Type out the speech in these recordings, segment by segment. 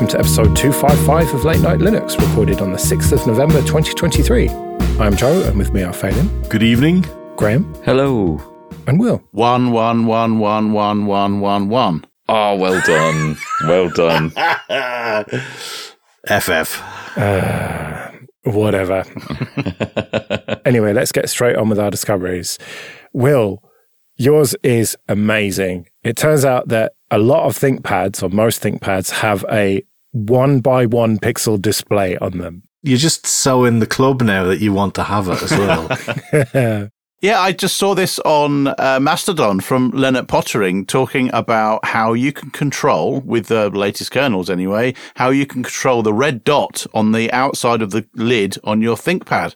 welcome to episode 255 of Late Night Linux, recorded on the 6th of November 2023. I'm Joe, and with me are Phelim. Good evening. Graham. Hello. And Will. One, one, one, one, one, one, one, one. Oh, well done. well done. FF. Uh, whatever. anyway, let's get straight on with our discoveries. Will, yours is amazing. It turns out that a lot of ThinkPads, or most ThinkPads, have a one by one pixel display on them. You're just so in the club now that you want to have it as well. Yeah, I just saw this on uh, Mastodon from Lennart Poettering talking about how you can control, with the latest kernels anyway, how you can control the red dot on the outside of the lid on your ThinkPad.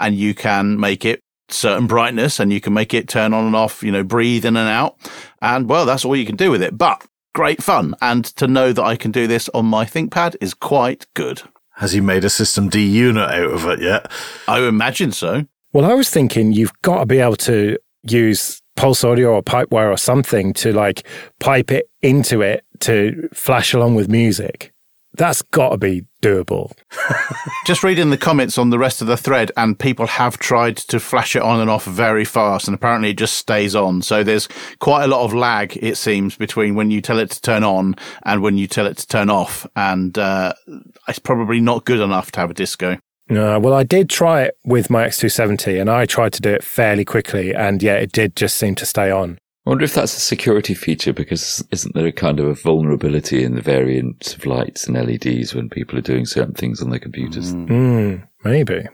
And you can make it certain brightness and you can make it turn on and off, you know, breathe in and out. And well, that's all you can do with it. But great fun. And to know that I can do this on my ThinkPad is quite good. Has he made a systemd unit out of it yet? I imagine so. Well, I was thinking you've got to be able to use PulseAudio or pipewire or something to like pipe it into it to flash along with music. That's got to be doable. Just reading the comments on the rest of the thread, and people have tried to flash it on and off very fast, and apparently it just stays on. So there's quite a lot of lag, it seems, between when you tell it to turn on and when you tell it to turn off. And uh, it's probably not good enough to have a disco. Uh, well, I did try it with my X270 and I tried to do it fairly quickly. And yeah, it did just seem to stay on. I wonder if that's a security feature because isn't there a kind of a vulnerability in the variants of lights and LEDs when people are doing certain things on their computers? Mm. Mm, maybe.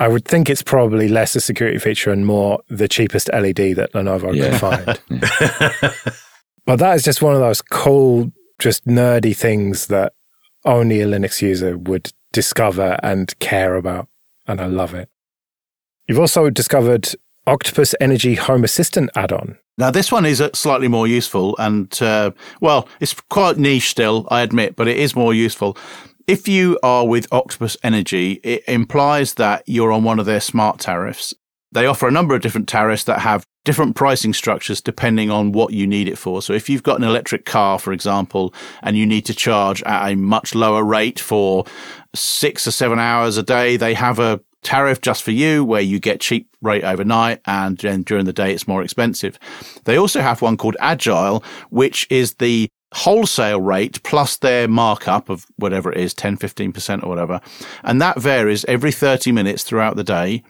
I would think it's probably less a security feature and more the cheapest LED that Lenovo yeah. can find. but that is just one of those cool, just nerdy things that only a Linux user would discover and care about. And I love it. You've also discovered Octopus Energy Home Assistant add on. Now, this one is uh, slightly more useful and, uh, well, it's quite niche still, I admit, but it is more useful. If you are with Octopus Energy, it implies that you're on one of their smart tariffs. They offer a number of different tariffs that have different pricing structures depending on what you need it for. So if you've got an electric car, for example, and you need to charge at a much lower rate for six or seven hours a day, they have a tariff just for you where you get cheap rate overnight and then during the day it's more expensive. They also have one called Agile, which is the wholesale rate plus their markup of whatever it is, 10, 15% or whatever. And that varies every 30 minutes throughout the day.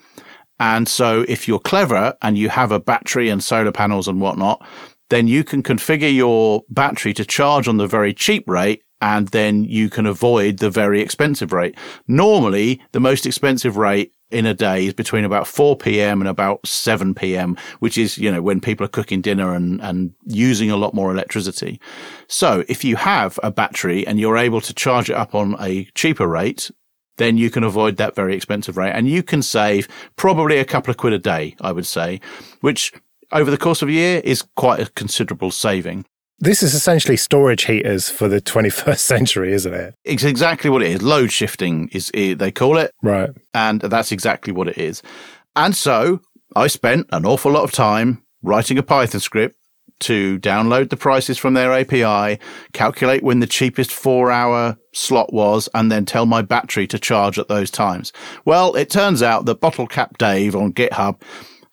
And so if you're clever and you have a battery and solar panels and whatnot, then you can configure your battery to charge on the very cheap rate and then you can avoid the very expensive rate. Normally, the most expensive rate in a day is between about 4 p.m. and about 7 p.m., which is, you know, when people are cooking dinner and, and using a lot more electricity. So if you have a battery and you're able to charge it up on a cheaper rate, then you can avoid that very expensive rate and you can save probably a couple of quid a day, I would say, which over the course of a year is quite a considerable saving. This is essentially storage heaters for the 21st century, isn't it? It's exactly what it is. Load shifting is they call it. Right. And that's exactly what it is. And so I spent an awful lot of time writing a Python script to download the prices from their API, calculate when the cheapest four hour slot was, and then tell my battery to charge at those times. Well, it turns out that Bottlecap Dave on GitHub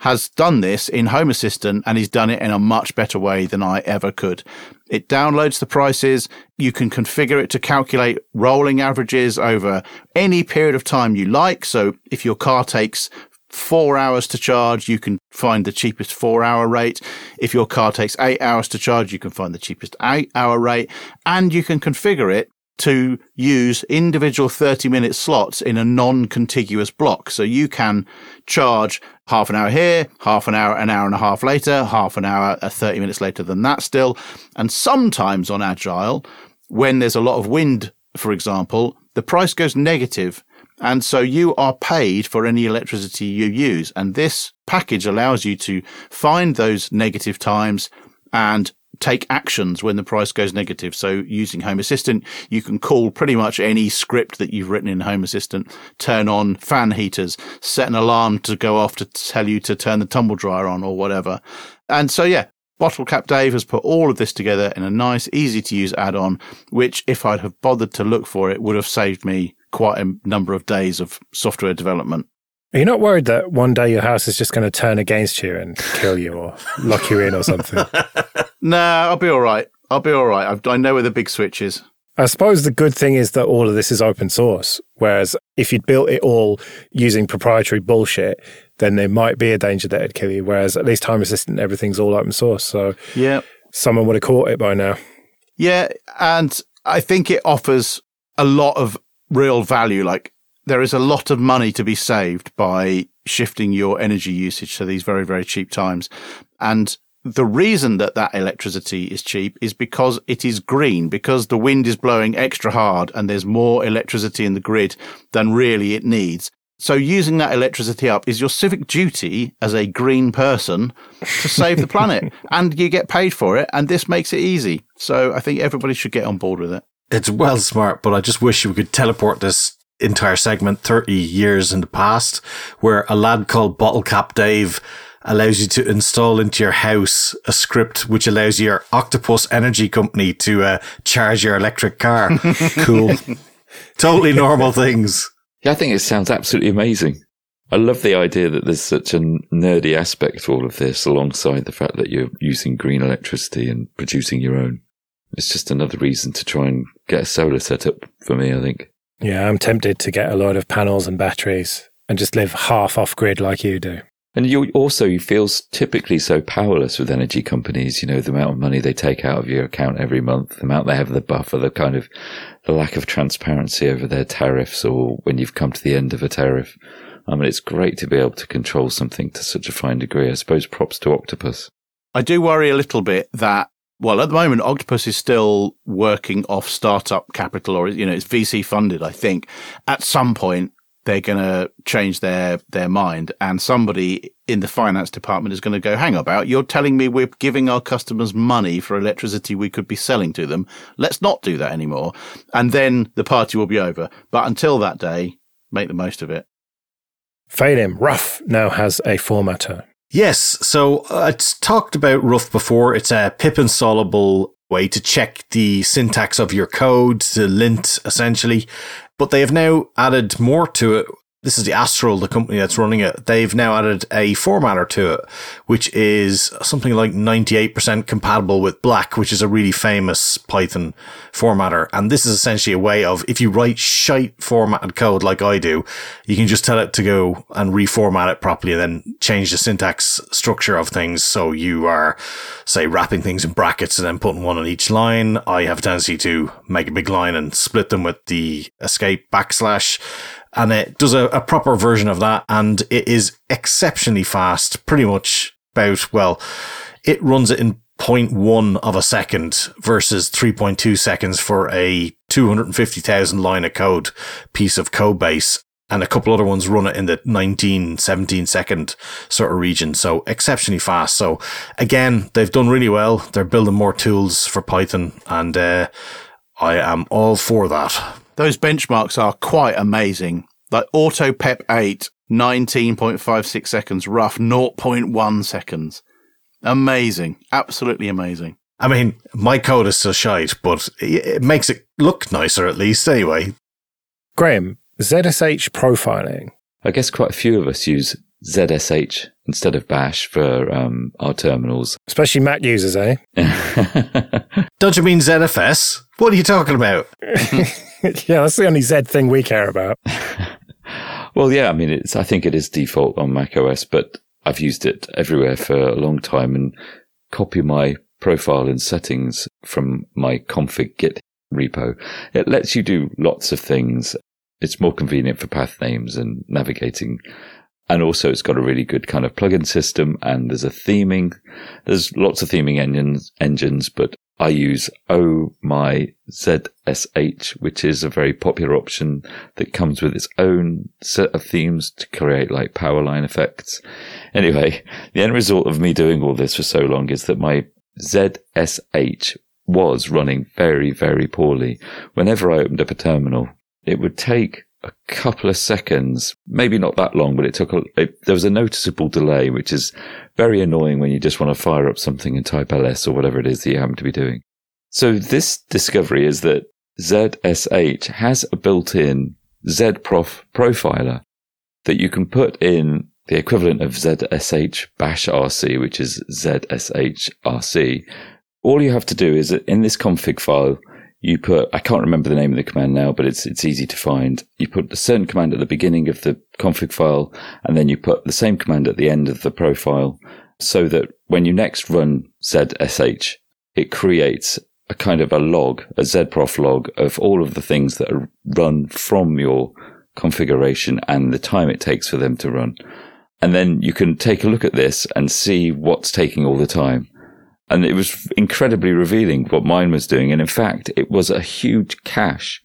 has done this in Home Assistant and he's done it in a much better way than I ever could. It downloads the prices. You can configure it to calculate rolling averages over any period of time you like. So if your car takes four hours to charge, you can find the cheapest four hour rate. If your car takes eight hours to charge, you can find the cheapest eight hour rate and you can configure it to use individual 30 minute slots in a non-contiguous block. So you can charge half an hour here, half an hour, an hour and a half later, half an hour, uh, 30 minutes later than that still. And sometimes on Agile, when there's a lot of wind, for example, the price goes negative. And so you are paid for any electricity you use. And this package allows you to find those negative times and take actions when the price goes negative. So using Home Assistant, you can call pretty much any script that you've written in Home Assistant, turn on fan heaters, set an alarm to go off to tell you to turn the tumble dryer on or whatever. And so, yeah, Bottle Cap Dave has put all of this together in a nice, easy to use add on, which, if I'd have bothered to look for it, would have saved me quite a number of days of software development. Are you not worried that one day your house is just going to turn against you and kill you or lock you in or something? no, I'll be all right. I'll be all right. I've, I know where the big switch is. I suppose the good thing is that all of this is open source. Whereas if you'd built it all using proprietary bullshit, then there might be a danger that it'd kill you. Whereas at least Home Assistant, everything's all open source. So yeah, someone would have caught it by now. Yeah. And I think it offers a lot of real value. Like there is a lot of money to be saved by shifting your energy usage to these very, very cheap times. And the reason that that electricity is cheap is because it is green, because the wind is blowing extra hard and there's more electricity in the grid than really it needs. So using that electricity up is your civic duty as a green person to save the planet and you get paid for it. And this makes it easy. So I think everybody should get on board with it. It's well smart, but I just wish we could teleport this entire segment 30 years in the past where a lad called Bottle Cap Dave allows you to install into your house a script which allows your Octopus Energy Company to uh, charge your electric car. cool. totally normal things. Yeah, I think it sounds absolutely amazing. I love the idea that there's such a nerdy aspect to all of this alongside the fact that you're using green electricity and producing your own. It's just another reason to try and get a solar setup for me, I think. Yeah, I'm tempted to get a load of panels and batteries and just live half off grid like you do. And you also you feel typically so powerless with energy companies. You know the amount of money they take out of your account every month, the amount they have the buffer, the kind of the lack of transparency over their tariffs, or when you've come to the end of a tariff. I mean, it's great to be able to control something to such a fine degree. I suppose props to Octopus. I do worry a little bit that well, at the moment, Octopus is still working off startup capital, or you know, it's VC funded. I think at some point they're going to change their their mind, and somebody in the finance department is going to go, "Hang about! You're telling me we're giving our customers money for electricity we could be selling to them. Let's not do that anymore." And then the party will be over. But until that day, make the most of it. Phelim, Ruff now has a formatter. Yes. So uh, it's talked about Ruff before. It's a pip installable way to check the syntax of your code, the lint essentially. But they have now added more to it this is the Astral, the company that's running it. They've now added a formatter to it, which is something like 98% compatible with Black, which is a really famous Python formatter. And this is essentially a way of, if you write shite formatted code like I do, you can just tell it to go and reformat it properly and then change the syntax structure of things. So you are, say, wrapping things in brackets and then putting one on each line. I have a tendency to make a big line and split them with the escape backslash and it does a, a proper version of that and it is exceptionally fast, pretty much about, well, it runs it in 0.1 of a second versus 3.2 seconds for a 250,000 line of code piece of code base. And a couple other ones run it in the 19, 17 second sort of region. So exceptionally fast. So again, they've done really well. They're building more tools for Python and, uh, I am all for that. Those benchmarks are quite amazing. Like autopep8, 19.56 seconds, Ruff 0.1 seconds. Amazing. Absolutely amazing. I mean, my code is so shite, but it makes it look nicer at least anyway. Graham, ZSH profiling. I guess quite a few of us use ZSH instead of Bash for um, our terminals. Especially Mac users, eh? Don't you mean ZFS? What are you talking about? yeah, that's the only Z thing we care about. well, yeah, I mean, it's, I think it is default on Mac OS, but I've used it everywhere for a long time and copy my profile and settings from my config git repo. It lets you do lots of things. It's more convenient for path names and navigating. And also it's got a really good kind of plugin system and there's a theming. There's lots of theming engines, engines, but I use Oh My ZSH, which is a very popular option that comes with its own set of themes to create like power line effects. Anyway, the end result of me doing all this for so long is that my ZSH was running very, very poorly. Whenever I opened up a terminal, it would take a couple of seconds, maybe not that long, but it took a, it, there was a noticeable delay, which is very annoying when you just want to fire up something and type ls or whatever it is that you happen to be doing. So this discovery is that ZSH has a built-in ZProf profiler that you can put in the equivalent of ZSH bash RC, which is ZSH RC. All you have to do is in this config file, you put, I can't remember the name of the command now, but it's, it's easy to find. You put a certain command at the beginning of the config file, and then you put the same command at the end of the profile so that when you next run ZSH, it creates a kind of a log, a zprof log of all of the things that are run from your configuration and the time it takes for them to run. And then you can take a look at this and see what's taking all the time. And it was incredibly revealing what mine was doing. And in fact, it was a huge cache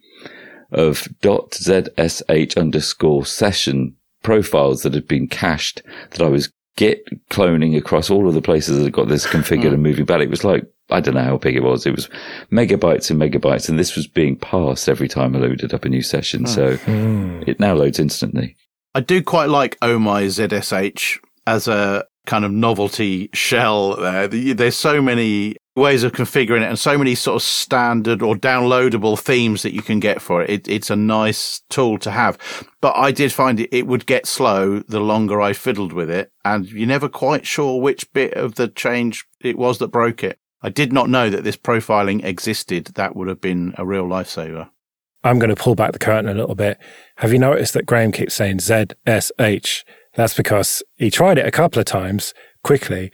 of .zsh underscore session profiles that had been cached that I was git cloning across all of the places that had got this configured hmm. and moving back. It was like, I don't know how big it was. It was megabytes and megabytes. And this was being passed every time I loaded up a new session. So mm. it now loads instantly. I do quite like Omai ZSH as a kind of novelty shell there. There's so many ways of configuring it and so many sort of standard or downloadable themes that you can get for it. it. It's a nice tool to have. But I did find it, it would get slow the longer I fiddled with it. And you're never quite sure which bit of the change it was that broke it. I did not know that this profiling existed. That would have been a real lifesaver. I'm going to pull back the curtain a little bit. Have you noticed that Graham keeps saying ZSH? That's because he tried it a couple of times quickly,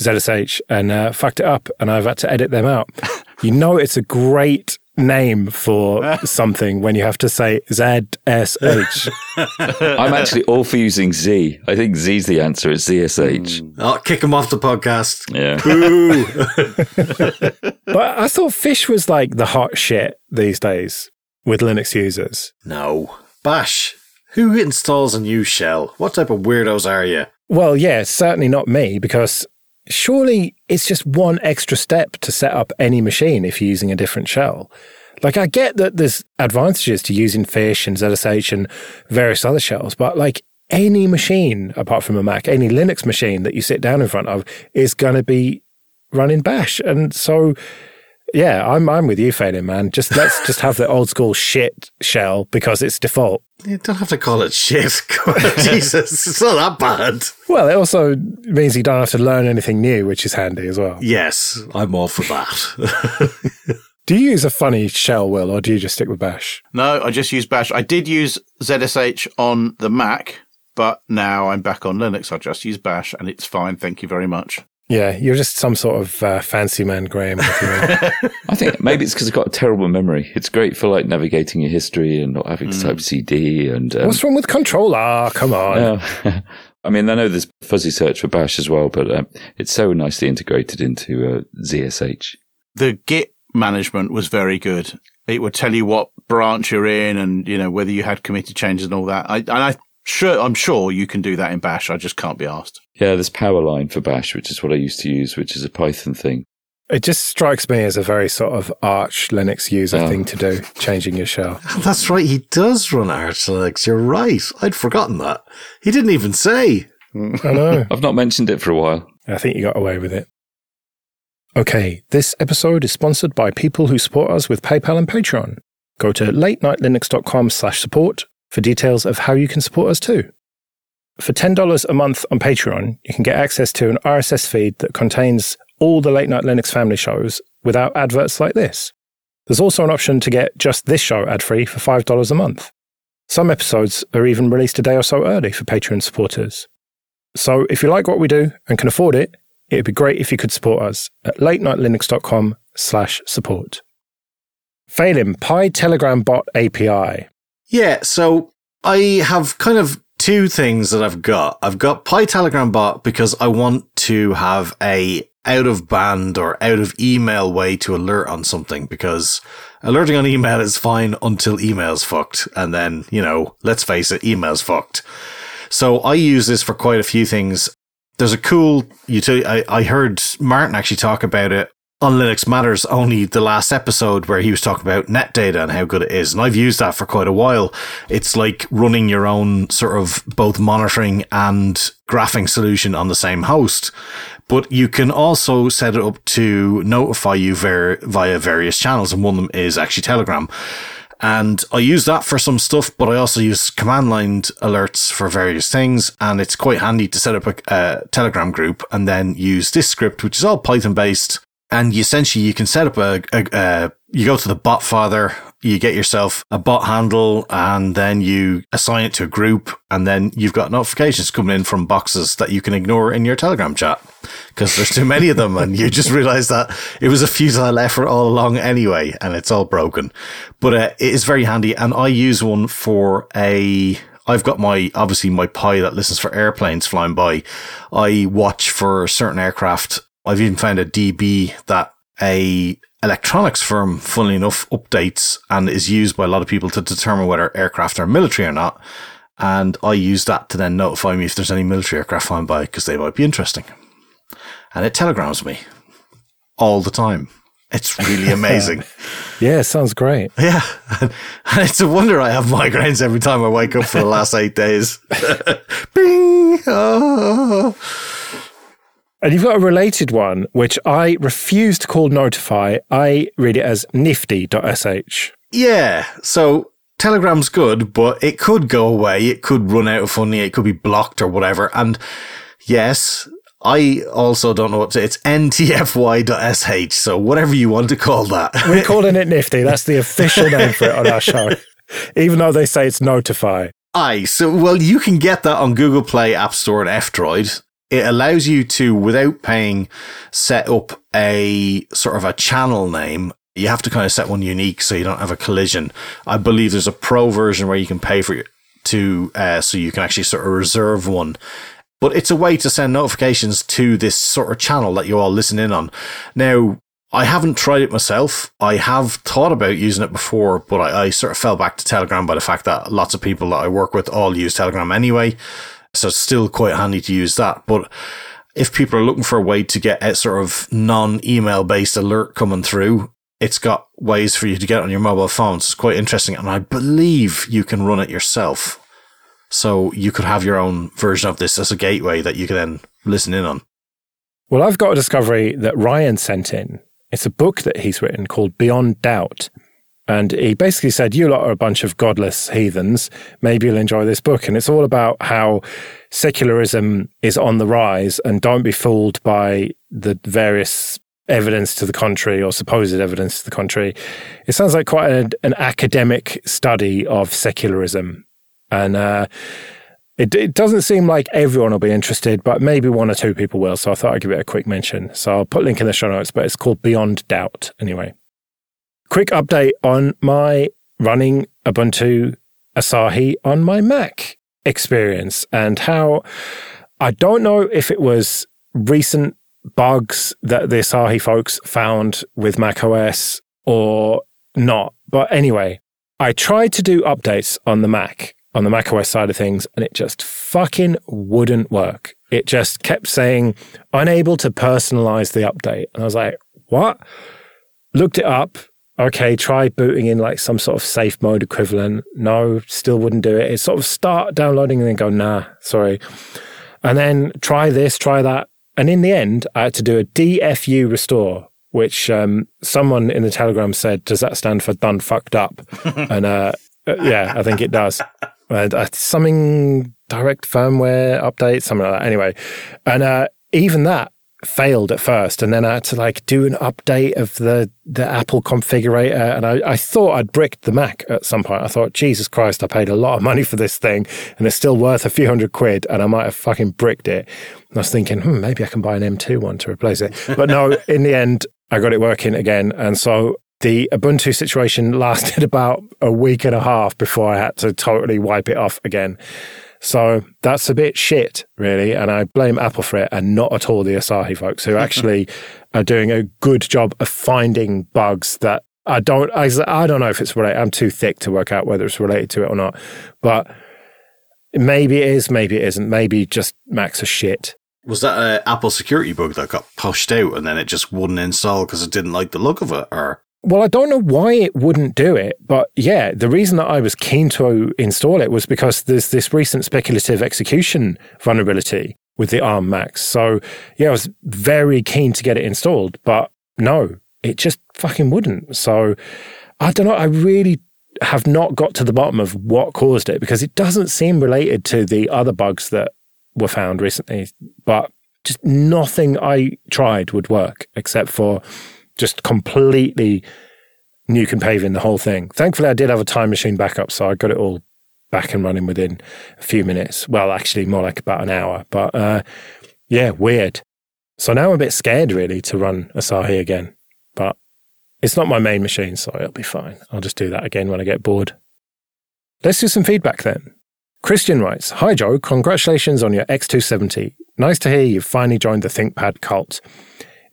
ZSH, and uh, fucked it up, and I've had to edit them out. you know, it's a great name for something when you have to say ZSH. I'm actually all for using Z. I think Z's the answer. It's ZSH. Mm. I'll kick him off the podcast. Yeah. but I thought Fish was like the hot shit these days with Linux users. No. Bash. Who installs a new shell? What type of weirdos are you? Well, yeah, certainly not me, because surely it's just one extra step to set up any machine if you're using a different shell. Like, I get that there's advantages to using Fish and ZSH and various other shells, but like any machine apart from a Mac, any Linux machine that you sit down in front of is going to be running Bash. And so yeah, I'm I'm with you, Phelim, man. Just let's just have the old school shit shell because it's default. You don't have to call it shit. Jesus, it's not that bad. Well, it also means you don't have to learn anything new, which is handy as well. Yes, I'm all for that. do you use a funny shell, Will, or do you just stick with Bash? No, I just use Bash. I did use ZSH on the Mac, but now I'm back on Linux. I just use Bash, and it's fine. Thank you very much. Yeah, you're just some sort of uh, fancy man, Graham. I think maybe it's because I've got a terrible memory. It's great for like navigating your history and not having to mm. type CD. And um, what's wrong with Control R? Come on. Yeah. I mean, I know there's fuzzy search for Bash as well, but um, it's so nicely integrated into uh, ZSH. The Git management was very good. It would tell you what branch you're in and you know whether you had committed changes and all that. I, and I Sure, I'm sure you can do that in Bash. I just can't be asked. Yeah, there's Powerline for Bash, which is what I used to use, which is a Python thing. It just strikes me as a very sort of Arch Linux user oh. thing to do, changing your shell. That's right. He does run Arch Linux. You're right. I'd forgotten that. He didn't even say. I know. I've not mentioned it for a while. I think you got away with it. Okay, this episode is sponsored by people who support us with PayPal and Patreon. Go to latenightlinux.com slash support for details of how you can support us too. For $10 a month on Patreon, you can get access to an RSS feed that contains all the Late Night Linux family shows without adverts like this. There's also an option to get just this show ad free for $5 a month. Some episodes are even released a day or so early for Patreon supporters. So if you like what we do and can afford it, it'd be great if you could support us at latenightlinux.com slash support. Phelim, pyTelegramBotAPI. Yeah, so I have kind of two things that I've got. I've got Pi Telegram bot because I want to have a out of band or out of email way to alert on something because alerting on email is fine until email's fucked. And then, you know, let's face it, email's fucked. So I use this for quite a few things. There's a cool utility. I, I heard Martin actually talk about it on Linux Matters only the last episode where he was talking about Netdata and how good it is. And I've used that for quite a while. It's like running your own sort of both monitoring and graphing solution on the same host. But you can also set it up to notify you ver- via various channels. And one of them is actually Telegram. And I use that for some stuff, but I also use command line alerts for various things. And it's quite handy to set up a, a Telegram group and then use this script, which is all Python based and essentially you can set up a, a, a, you go to the bot father you get yourself a bot handle and then you assign it to a group and then you've got notifications coming in from boxes that you can ignore in your telegram chat because there's too many of them and you just realize that it was a futile effort all along anyway and it's all broken but uh, it is very handy and i use one for a I've got my, obviously my Pi that listens for airplanes flying by. I watch for certain aircraft I've even found a DB that a electronics firm, funnily enough, updates and is used by a lot of people to determine whether aircraft are military or not. And I use that to then notify me if there's any military aircraft flying by because they might be interesting. And it telegrams me all the time. It's really amazing. yeah, sounds great. Yeah. And it's a wonder I have migraines every time I wake up for the last eight days. Bing! Oh. And you've got a related one, which I refuse to call Notify. I read it as nifty.sh. Yeah. So Telegram's good, but it could go away. It could run out of funding. It could be blocked or whatever. And yes, I also don't know what to, it's ntfy.sh. So whatever you want to call that. We're calling it Nifty. That's the official name for it on our show. Even though they say it's Notify. Aye. So, well, you can get that on Google Play, App Store, and F Droid it allows you to, without paying, set up a sort of a channel name. You have to kind of set one unique so you don't have a collision. I believe there's a pro version where you can pay for it to, uh, so you can actually sort of reserve one. But it's a way to send notifications to this sort of channel that you all listen in on. Now, I haven't tried it myself. I have thought about using it before, but I, I, sort of fell back to Telegram by the fact that lots of people that I work with all use Telegram anyway. So it's still quite handy to use that. But if people are looking for a way to get a sort of non email based alert coming through, it's got ways for you to get on your mobile phones. It's quite interesting. And I believe you can run it yourself. So you could have your own version of this as a gateway that you can then listen in on. Well, I've got a discovery that Ryan sent in. It's a book that he's written called Beyond Doubt. And he basically said, You lot are a bunch of godless heathens. Maybe you'll enjoy this book. And it's all about how secularism is on the rise and don't be fooled by the various evidence to the contrary or supposed evidence to the contrary. It sounds like quite a, an academic study of secularism. And uh, it, it doesn't seem like everyone will be interested, but maybe one or two people will. So I thought I'd give it a quick mention. So I'll put a link in the show notes, but it's called Beyond Doubt anyway. Quick update on my running Ubuntu Asahi on my Mac experience and how I don't know if it was recent bugs that the Asahi folks found with macOS or not. But anyway, I tried to do updates on the Mac, on the macOS side of things, and it just fucking wouldn't work. It just kept saying unable to personalize the update. And I was like, what? Looked it up okay, try booting in like some sort of safe mode equivalent. No, still wouldn't do it. It's sort of start downloading and then go, nah, sorry. And then try this, try that. And in the end, I had to do a DFU restore, which um, someone in the Telegram said, does that stand for done fucked up? and uh, uh, yeah, I think it does. And, uh, something direct firmware update, something like that. Anyway, and uh, even that, failed at first and then I had to like do an update of the the Apple configurator and I, I thought I'd bricked the Mac at some point. I thought, Jesus Christ, I paid a lot of money for this thing and it's still worth a few hundred quid and I might have fucking bricked it. And I was thinking, hmm, maybe I can buy an M2 one to replace it. But no, in the end I got it working again. And so the Ubuntu situation lasted about a week and a half before I had to totally wipe it off again. So that's a bit shit, really. And I blame Apple for it and not at all the Asahi folks who actually are doing a good job of finding bugs that I don't, I, I don't know if it's related. I'm too thick to work out whether it's related to it or not. But maybe it is, maybe it isn't. Maybe just Macs are shit. Was that an Apple security bug that got pushed out and then it just wouldn't install because it didn't like the look of it? Or well, I don't know why it wouldn't do it, but yeah, the reason that I was keen to install it was because there's this recent speculative execution vulnerability with the ARM Macs. So yeah, I was very keen to get it installed, but no, it just fucking wouldn't. So I don't know. I really have not got to the bottom of what caused it because it doesn't seem related to the other bugs that were found recently, but just nothing I tried would work except for just completely nuke and paving the whole thing. Thankfully, I did have a time machine backup, so I got it all back and running within a few minutes. Well, actually, more like about an hour. But uh, yeah, weird. So now I'm a bit scared, really, to run Asahi again. But it's not my main machine, so it'll be fine. I'll just do that again when I get bored. Let's do some feedback then. Christian writes Hi, Joe. Congratulations on your X270. Nice to hear you've finally joined the ThinkPad cult.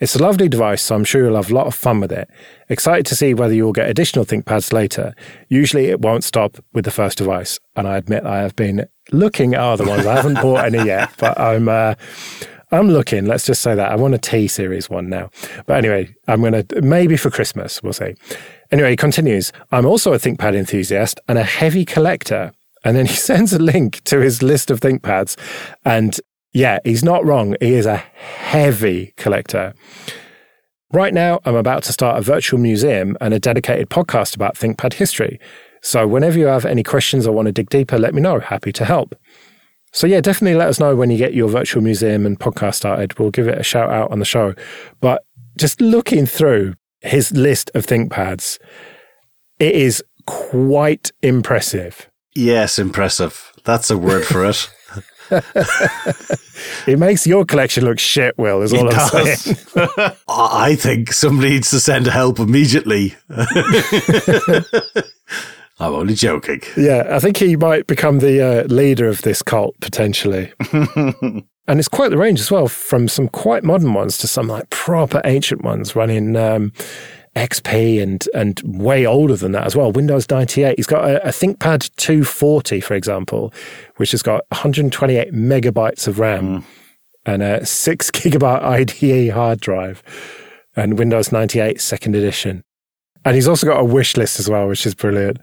It's a lovely device, so I'm sure you'll have a lot of fun with it. Excited to see whether you'll get additional ThinkPads later. Usually it won't stop with the first device, and I admit I have been looking at other ones. I haven't bought any yet, but I'm uh, I'm looking. Let's just say that I want a T series one now. But anyway, I'm gonna maybe for Christmas. We'll see. Anyway, he continues. I'm also a ThinkPad enthusiast and a heavy collector. And then he sends a link to his list of ThinkPads, and yeah, he's not wrong. He is a heavy collector. Right now, I'm about to start a virtual museum and a dedicated podcast about ThinkPad history. So, whenever you have any questions or want to dig deeper, let me know. Happy to help. So, yeah, definitely let us know when you get your virtual museum and podcast started. We'll give it a shout out on the show. But just looking through his list of ThinkPads, it is quite impressive. Yes, impressive. That's a word for it. it makes your collection look shit, Will, is all it I'm does. saying. I think somebody needs to send help immediately. I'm only joking. Yeah, I think he might become the uh, leader of this cult potentially. and it's quite the range as well, from some quite modern ones to some like proper ancient ones running um, XP and and way older than that as well. Windows 98. He's got a, a ThinkPad 240, for example, which has got 128 megabytes of RAM mm. and a six gigabyte IDE hard drive, and Windows 98 second edition. And he's also got a wish list as well, which is brilliant.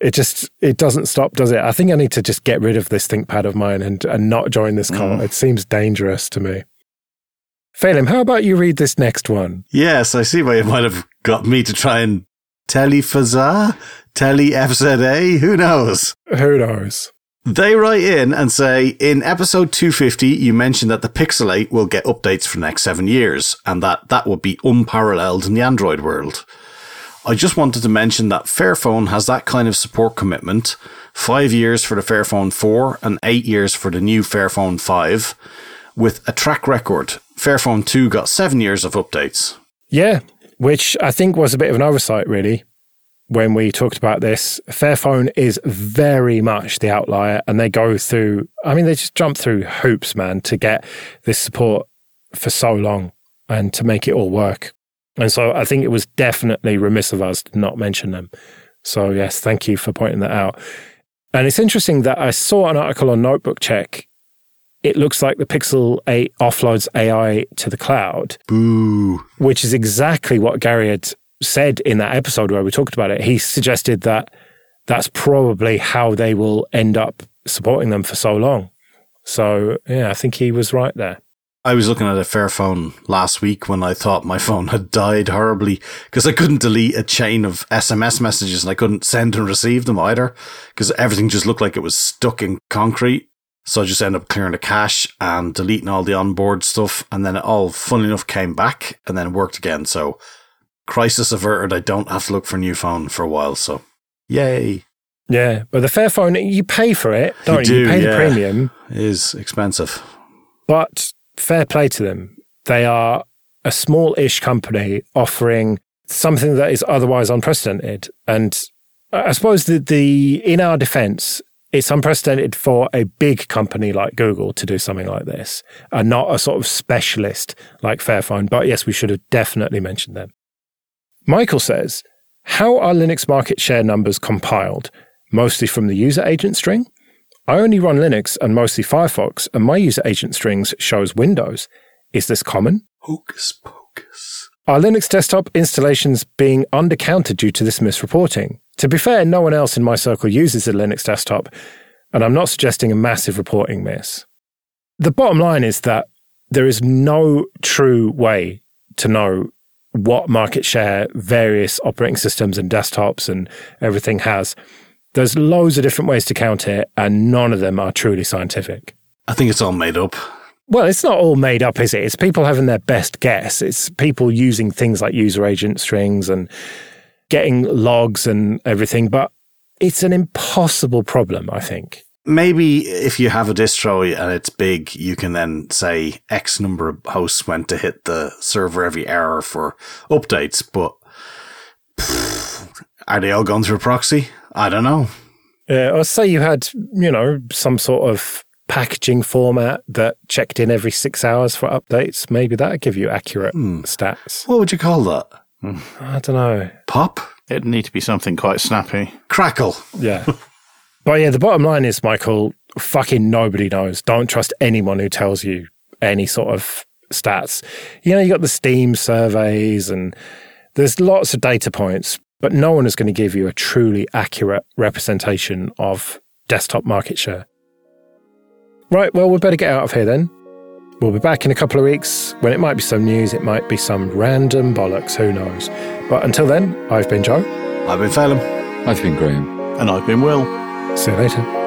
It just it doesn't stop, does it? I think I need to just get rid of this ThinkPad of mine and and not join this cult. Mm. It seems dangerous to me. Phelim, how about you read this next one? Yes, I see why you might have got me to try and telefazza, tele FZA, who knows? Who knows? They write in and say, in episode 250, you mentioned that the Pixel 8 will get updates for the next seven years, and that that would be unparalleled in the Android world. I just wanted to mention that Fairphone has that kind of support commitment. Five years for the Fairphone 4 and eight years for the new Fairphone 5 with a track record. Fairphone 2 got seven years of updates. Yeah, which I think was a bit of an oversight, really, when we talked about this. Fairphone is very much the outlier, and they go through, I mean, they just jump through hoops, man, to get this support for so long and to make it all work. And so I think it was definitely remiss of us to not mention them. So, yes, thank you for pointing that out. And it's interesting that I saw an article on Notebook Check it looks like the Pixel 8 offloads AI to the cloud. Boo. Which is exactly what Gary had said in that episode where we talked about it. He suggested that that's probably how they will end up supporting them for so long. So, yeah, I think he was right there. I was looking at a Fairphone last week when I thought my phone had died horribly because I couldn't delete a chain of SMS messages and I couldn't send and receive them either because everything just looked like it was stuck in concrete. So I just ended up clearing the cache and deleting all the onboard stuff. And then it all, funnily enough, came back and then worked again. So crisis averted. I don't have to look for a new phone for a while. So yay. Yeah. But the Fairphone, you pay for it, don't you? You, do, you pay yeah. the premium. It is expensive. But fair play to them. They are a small ish company offering something that is otherwise unprecedented. And I suppose that the, in our defense, it's unprecedented for a big company like Google to do something like this and not a sort of specialist like Fairphone. But yes, we should have definitely mentioned them. Michael says, How are Linux market share numbers compiled? Mostly from the user agent string? I only run Linux and mostly Firefox, and my user agent strings shows Windows. Is this common? Hocus pocus. Are Linux desktop installations being undercounted due to this misreporting? To be fair, no one else in my circle uses a Linux desktop, and I'm not suggesting a massive reporting miss. The bottom line is that there is no true way to know what market share various operating systems and desktops and everything has. There's loads of different ways to count it, and none of them are truly scientific. I think it's all made up. Well, it's not all made up, is it? It's people having their best guess. It's people using things like user agent strings and getting logs and everything. But it's an impossible problem, I think. Maybe if you have a distro and it's big, you can then say X number of hosts went to hit the server every hour for updates. But pff, are they all going through a proxy? I don't know. Uh, or say you had, you know, some sort of packaging format that checked in every six hours for updates. Maybe that'd give you accurate Hmm. stats. What would you call that? I don't know. Pop? It'd need to be something quite snappy. Crackle. Yeah. but yeah, the bottom line is, Michael, fucking nobody knows. Don't trust anyone who tells you any sort of stats. You know, you got the Steam surveys and there's lots of data points, but no one is going to give you a truly accurate representation of desktop market share. Right, well, we'd better get out of here then. We'll be back in a couple of weeks when it might be some news, it might be some random bollocks, who knows. But until then, I've been Joe. I've been Phelim. I've been Graham. And I've been Will. See you later.